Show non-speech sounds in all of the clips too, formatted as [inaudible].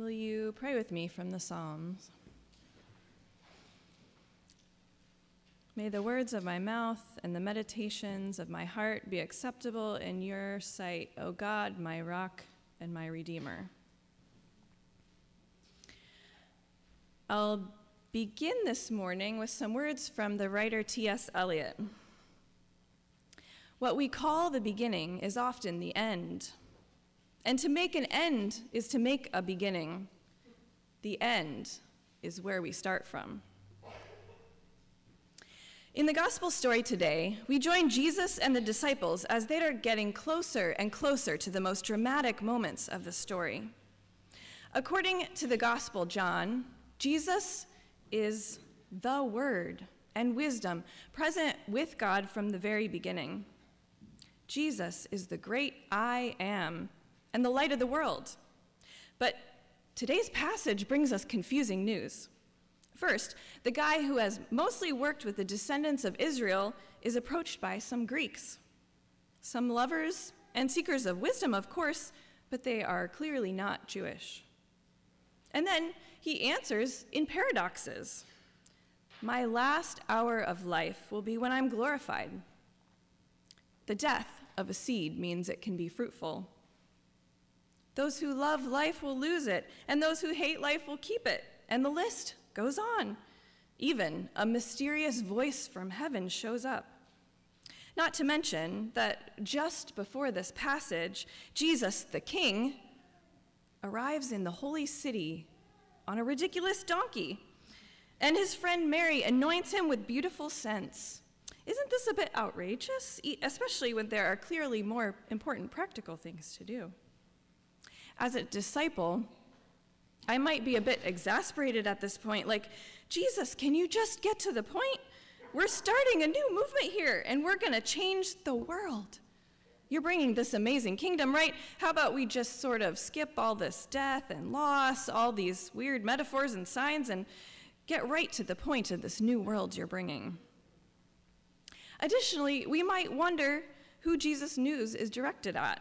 will you pray with me from the Psalms? May the words of my mouth and the meditations of my heart be acceptable in your sight, O God, my rock and my redeemer. I'll begin this morning with some words from the writer T.S. Eliot. What we call the beginning is often the end. And to make an end is to make a beginning. The end is where we start from. In the gospel story today, we join Jesus and the disciples as they are getting closer and closer to the most dramatic moments of the story. According to the gospel, John, Jesus is the Word and wisdom present with God from the very beginning. Jesus is the great I am and the light of the world. But today's passage brings us confusing news. First, the guy who has mostly worked with the descendants of Israel is approached by some Greeks. Some lovers and seekers of wisdom, of course, but they are clearly not Jewish. And then he answers in paradoxes. My last hour of life will be when I'm glorified. The death of a seed means it can be fruitful. Those who love life will lose it, and those who hate life will keep it. And the list goes on. Even a mysterious voice from heaven shows up. Not to mention that just before this passage, Jesus the King arrives in the holy city on a ridiculous donkey, and his friend Mary anoints him with beautiful scents. Isn't this a bit outrageous, especially when there are clearly more important practical things to do? As a disciple, I might be a bit exasperated at this point, like, Jesus, can you just get to the point? We're starting a new movement here, and we're going to change the world. You're bringing this amazing kingdom, right? How about we just sort of skip all this death and loss, all these weird metaphors and signs, and get right to the point of this new world you're bringing? Additionally, we might wonder who Jesus' news is directed at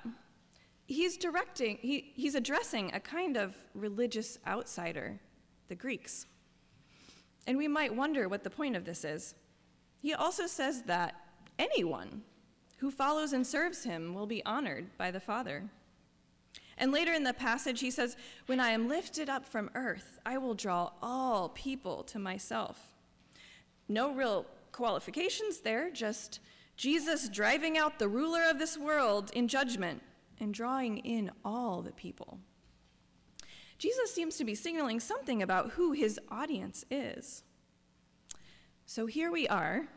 he's directing, he, he's addressing a kind of religious outsider, the Greeks. And we might wonder what the point of this is. He also says that anyone who follows and serves him will be honored by the Father. And later in the passage, he says, When I am lifted up from earth, I will draw all people to myself. No real qualifications there, just Jesus driving out the ruler of this world in judgment and drawing in all the people. Jesus seems to be signaling something about who his audience is. So here we are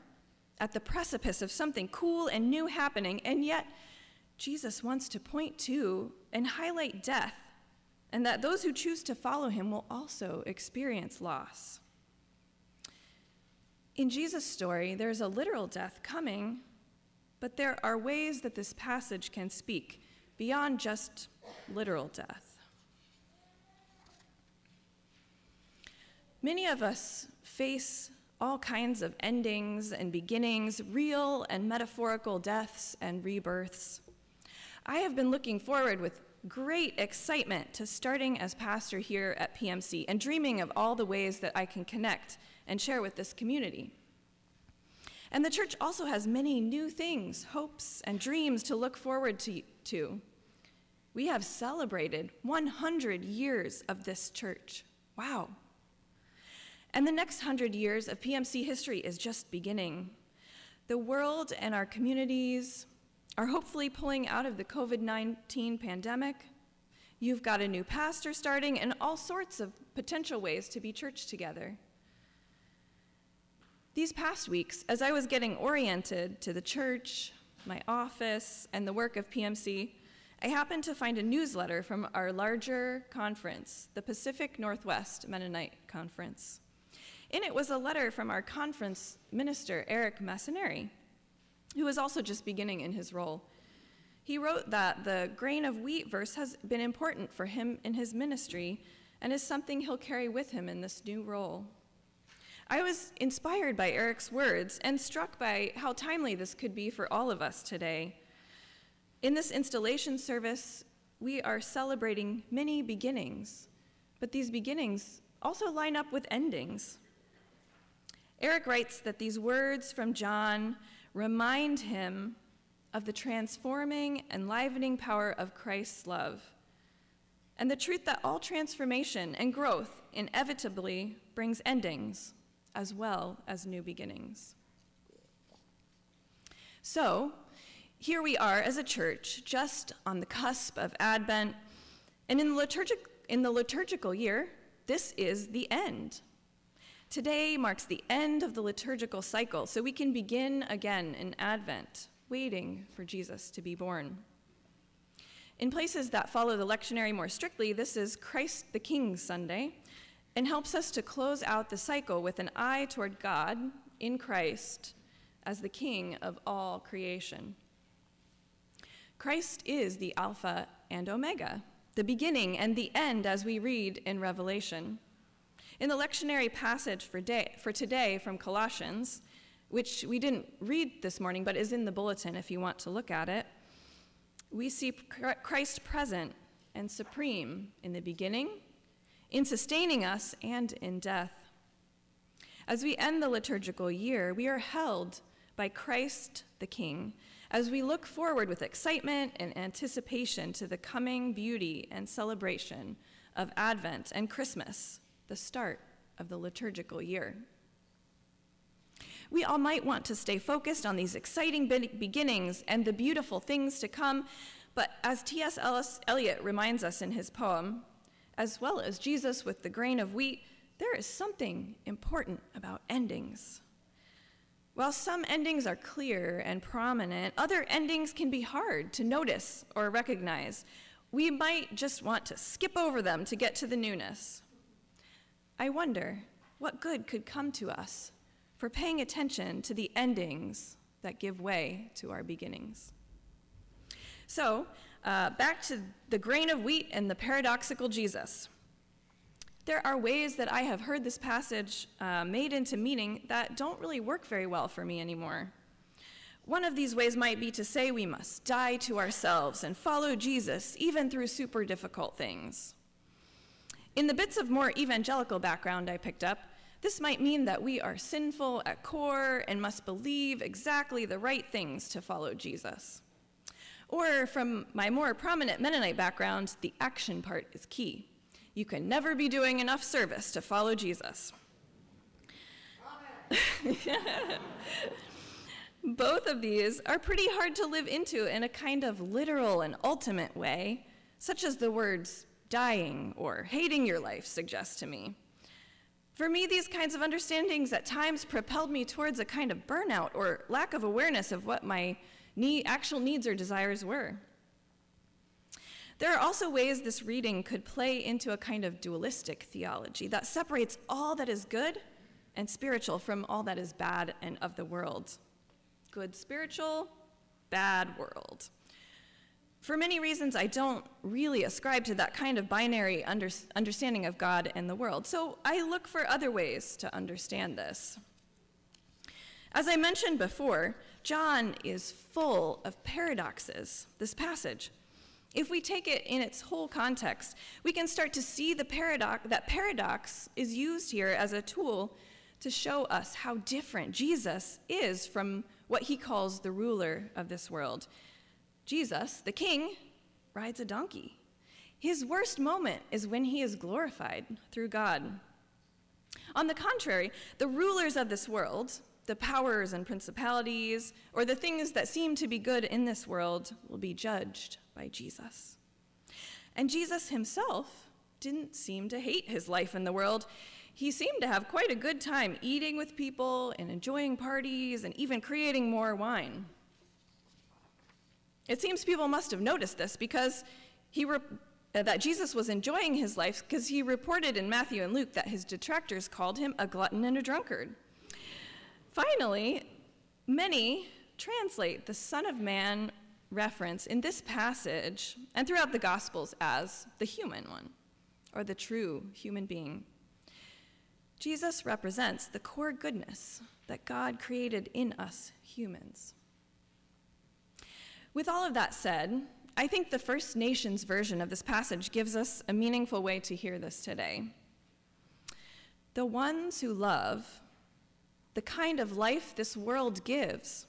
at the precipice of something cool and new happening, and yet Jesus wants to point to and highlight death, and that those who choose to follow him will also experience loss. In Jesus' story, there's a literal death coming, but there are ways that this passage can speak beyond just literal death. Many of us face all kinds of endings and beginnings, real and metaphorical deaths and rebirths. I have been looking forward with great excitement to starting as pastor here at PMC and dreaming of all the ways that I can connect and share with this community. And the church also has many new things, hopes, and dreams to look forward to. We have celebrated 100 years of this church. Wow. And the next 100 years of PMC history is just beginning. The world and our communities are hopefully pulling out of the COVID 19 pandemic. You've got a new pastor starting and all sorts of potential ways to be church together. These past weeks, as I was getting oriented to the church, my office, and the work of PMC, I happened to find a newsletter from our larger conference, the Pacific Northwest Mennonite Conference. In it was a letter from our conference minister, Eric Massanari, who was also just beginning in his role. He wrote that the grain of wheat verse has been important for him in his ministry and is something he'll carry with him in this new role. I was inspired by Eric's words and struck by how timely this could be for all of us today. In this installation service, we are celebrating many beginnings, but these beginnings also line up with endings. Eric writes that these words from John remind him of the transforming, enlivening power of Christ's love, and the truth that all transformation and growth inevitably brings endings as well as new beginnings. So, here we are as a church, just on the cusp of Advent, and in the, liturgic, in the liturgical year, this is the end. Today marks the end of the liturgical cycle, so we can begin again in Advent, waiting for Jesus to be born. In places that follow the lectionary more strictly, this is Christ the King Sunday and helps us to close out the cycle with an eye toward God in Christ as the King of all creation. Christ is the Alpha and Omega, the beginning and the end, as we read in Revelation. In the lectionary passage for, day, for today from Colossians, which we didn't read this morning but is in the bulletin if you want to look at it, we see Christ present and supreme in the beginning, in sustaining us, and in death. As we end the liturgical year, we are held by Christ the King as we look forward with excitement and anticipation to the coming beauty and celebration of Advent and Christmas, the start of the liturgical year. We all might want to stay focused on these exciting beginnings and the beautiful things to come, but as T.S. Eliot reminds us in his poem, as well as Jesus with the grain of wheat, there is something important about endings. While some endings are clear and prominent, other endings can be hard to notice or recognize. We might just want to skip over them to get to the newness. I wonder what good could come to us for paying attention to the endings that give way to our beginnings. So, uh, back to the grain of wheat and the paradoxical Jesus. There are ways that I have heard this passage uh, made into meaning that don't really work very well for me anymore. One of these ways might be to say we must die to ourselves and follow Jesus even through super difficult things. In the bits of more evangelical background I picked up, this might mean that we are sinful at core and must believe exactly the right things to follow Jesus. Or from my more prominent Mennonite background, the action part is key. You can never be doing enough service to follow Jesus. [laughs] Both of these are pretty hard to live into in a kind of literal and ultimate way, such as the words dying or hating your life suggest to me. For me, these kinds of understandings at times propelled me towards a kind of burnout or lack of awareness of what my actual needs or desires were. There are also ways this reading could play into a kind of dualistic theology that separates all that is good and spiritual from all that is bad and of the world. Good spiritual, bad world. For many reasons, I don't really ascribe to that kind of binary under, understanding of God and the world, so I look for other ways to understand this. As I mentioned before, John is full of paradoxes, this passage. If we take it in its whole context, we can start to see the paradox that paradox is used here as a tool to show us how different Jesus is from what he calls the ruler of this world. Jesus, the king, rides a donkey. His worst moment is when he is glorified through God. On the contrary, the rulers of this world, the powers and principalities, or the things that seem to be good in this world, will be judged by Jesus. And Jesus himself didn't seem to hate his life in the world. He seemed to have quite a good time eating with people and enjoying parties and even creating more wine. It seems people must have noticed this because he re- uh, that Jesus was enjoying his life because he reported in Matthew and Luke that his detractors called him a glutton and a drunkard. Finally, many translate the Son of Man reference in this passage and throughout the Gospels as the human one, or the true human being. Jesus represents the core goodness that God created in us humans. With all of that said, I think the First Nations version of this passage gives us a meaningful way to hear this today. The ones who love the kind of life this world gives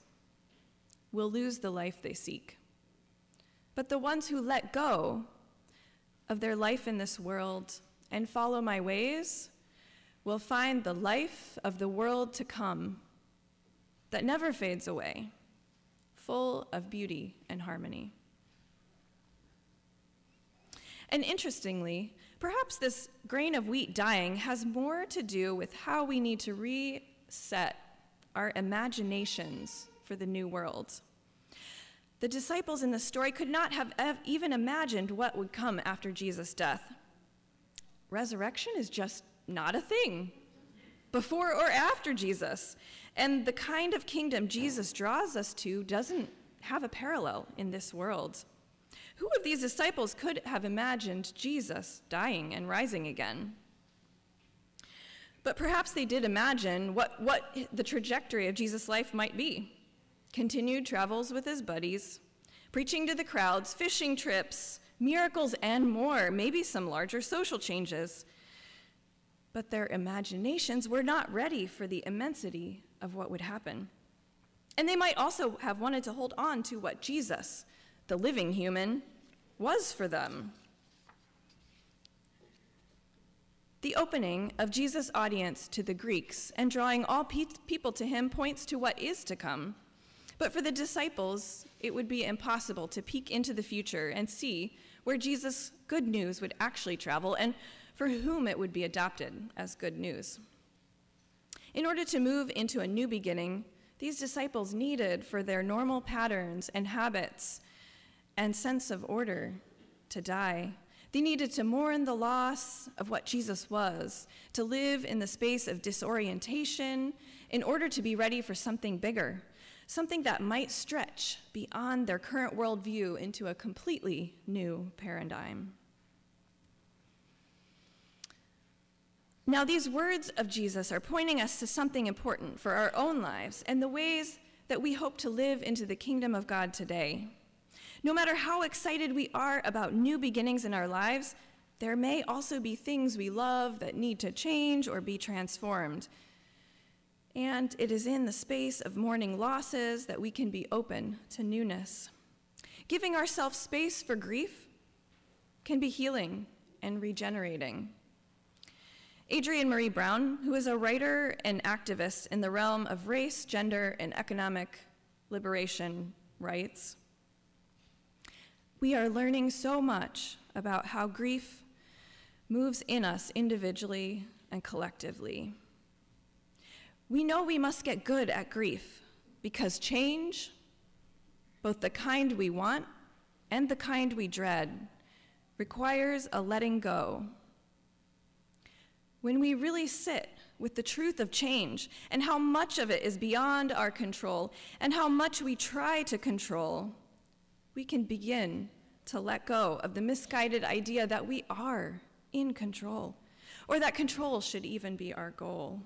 will lose the life they seek. But the ones who let go of their life in this world and follow my ways will find the life of the world to come that never fades away, full of beauty and harmony. And interestingly, perhaps this grain of wheat dying has more to do with how we need to reset our imaginations for the new world. The disciples in the story could not have even imagined what would come after Jesus' death. Resurrection is just not a thing before or after Jesus. And the kind of kingdom Jesus draws us to doesn't have a parallel in this world. Who of these disciples could have imagined Jesus dying and rising again? But perhaps they did imagine what, what the trajectory of Jesus' life might be continued travels with his buddies, preaching to the crowds, fishing trips, miracles, and more, maybe some larger social changes. But their imaginations were not ready for the immensity of what would happen. And they might also have wanted to hold on to what Jesus, the living human, was for them. The opening of Jesus' audience to the Greeks and drawing all pe- people to him points to what is to come. But for the disciples, it would be impossible to peek into the future and see where Jesus' good news would actually travel and for whom it would be adopted as good news. In order to move into a new beginning, these disciples needed for their normal patterns and habits and sense of order to die. They needed to mourn the loss of what Jesus was, to live in the space of disorientation in order to be ready for something bigger, something that might stretch beyond their current worldview into a completely new paradigm. Now, these words of Jesus are pointing us to something important for our own lives and the ways that we hope to live into the kingdom of God today. No matter how excited we are about new beginnings in our lives, there may also be things we love that need to change or be transformed. And it is in the space of mourning losses that we can be open to newness. Giving ourselves space for grief can be healing and regenerating. Adrienne Maree Brown, who is a writer and activist in the realm of race, gender, and economic liberation, writes We are learning so much about how grief moves in us individually and collectively. We know we must get good at grief because change, both the kind we want and the kind we dread, requires a letting go when we really sit with the truth of change and how much of it is beyond our control and how much we try to control, we can begin to let go of the misguided idea that we are in control or that control should even be our goal.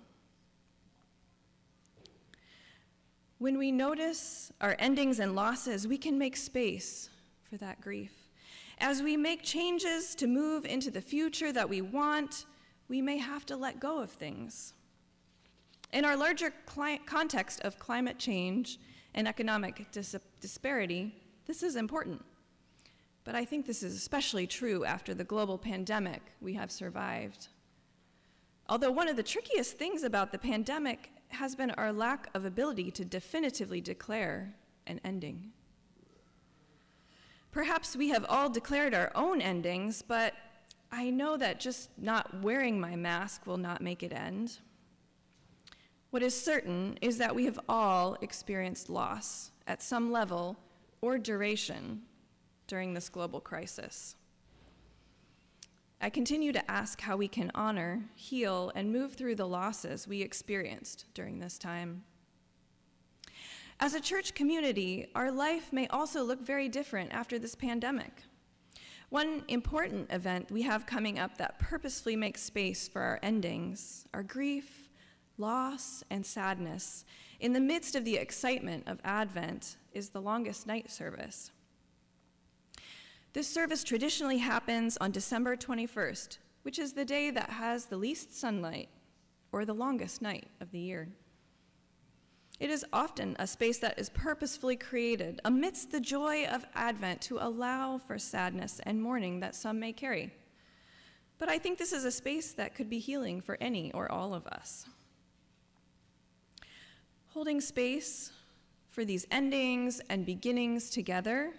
When we notice our endings and losses, we can make space for that grief. As we make changes to move into the future that we want, we may have to let go of things. In our larger context of climate change and economic dis- disparity, this is important. But I think this is especially true after the global pandemic we have survived. Although one of the trickiest things about the pandemic has been our lack of ability to definitively declare an ending. Perhaps we have all declared our own endings, but I know that just not wearing my mask will not make it end. What is certain is that we have all experienced loss at some level or duration during this global crisis. I continue to ask how we can honor, heal, and move through the losses we experienced during this time. As a church community, our life may also look very different after this pandemic. One important event we have coming up that purposefully makes space for our endings, our grief, loss, and sadness, in the midst of the excitement of Advent, is the longest night service. This service traditionally happens on December 21st, which is the day that has the least sunlight or the longest night of the year. It is often a space that is purposefully created amidst the joy of Advent to allow for sadness and mourning that some may carry. But I think this is a space that could be healing for any or all of us. Holding space for these endings and beginnings together,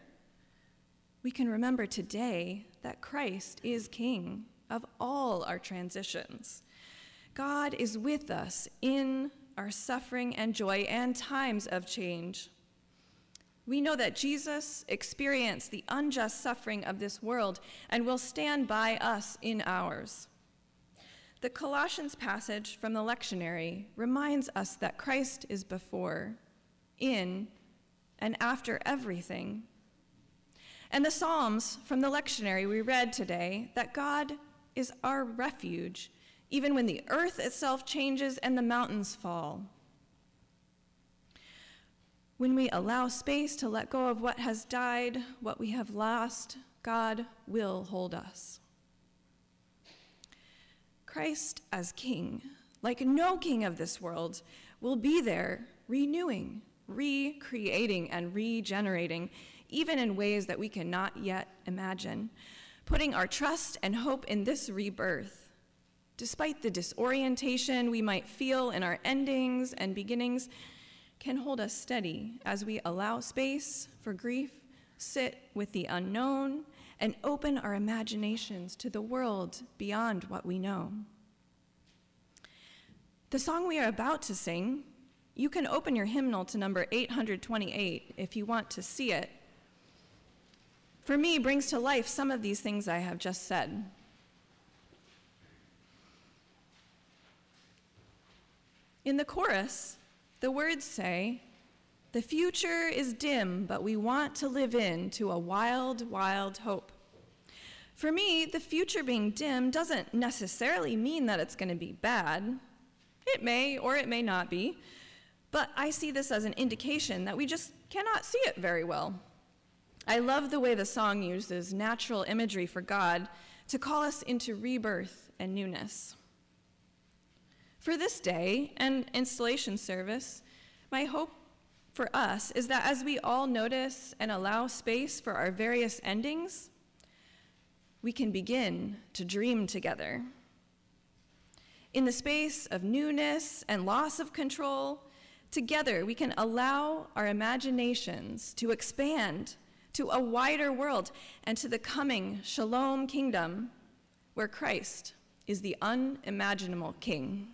we can remember today that Christ is King of all our transitions. God is with us in our suffering and joy and times of change. We know that Jesus experienced the unjust suffering of this world and will stand by us in ours. The Colossians passage from the lectionary reminds us that Christ is before, in, and after everything. And the Psalms from the lectionary we read today that God is our refuge even when the earth itself changes and the mountains fall. When we allow space to let go of what has died, what we have lost, God will hold us. Christ as King, like no king of this world, will be there renewing, recreating, and regenerating, even in ways that we cannot yet imagine, putting our trust and hope in this rebirth. Despite the disorientation we might feel in our endings and beginnings, can hold us steady as we allow space for grief, sit with the unknown, and open our imaginations to the world beyond what we know. The song we are about to sing, you can open your hymnal to number 828 if you want to see it. For me, brings to life some of these things I have just said. In the chorus, the words say, The future is dim, but we want to live into a wild, wild hope. For me, the future being dim doesn't necessarily mean that it's going to be bad. It may or it may not be, but I see this as an indication that we just cannot see it very well. I love the way the song uses natural imagery for God to call us into rebirth and newness. For this day and installation service, my hope for us is that as we all notice and allow space for our various endings, we can begin to dream together. In the space of newness and loss of control, together we can allow our imaginations to expand to a wider world and to the coming shalom kingdom where Christ is the unimaginable king.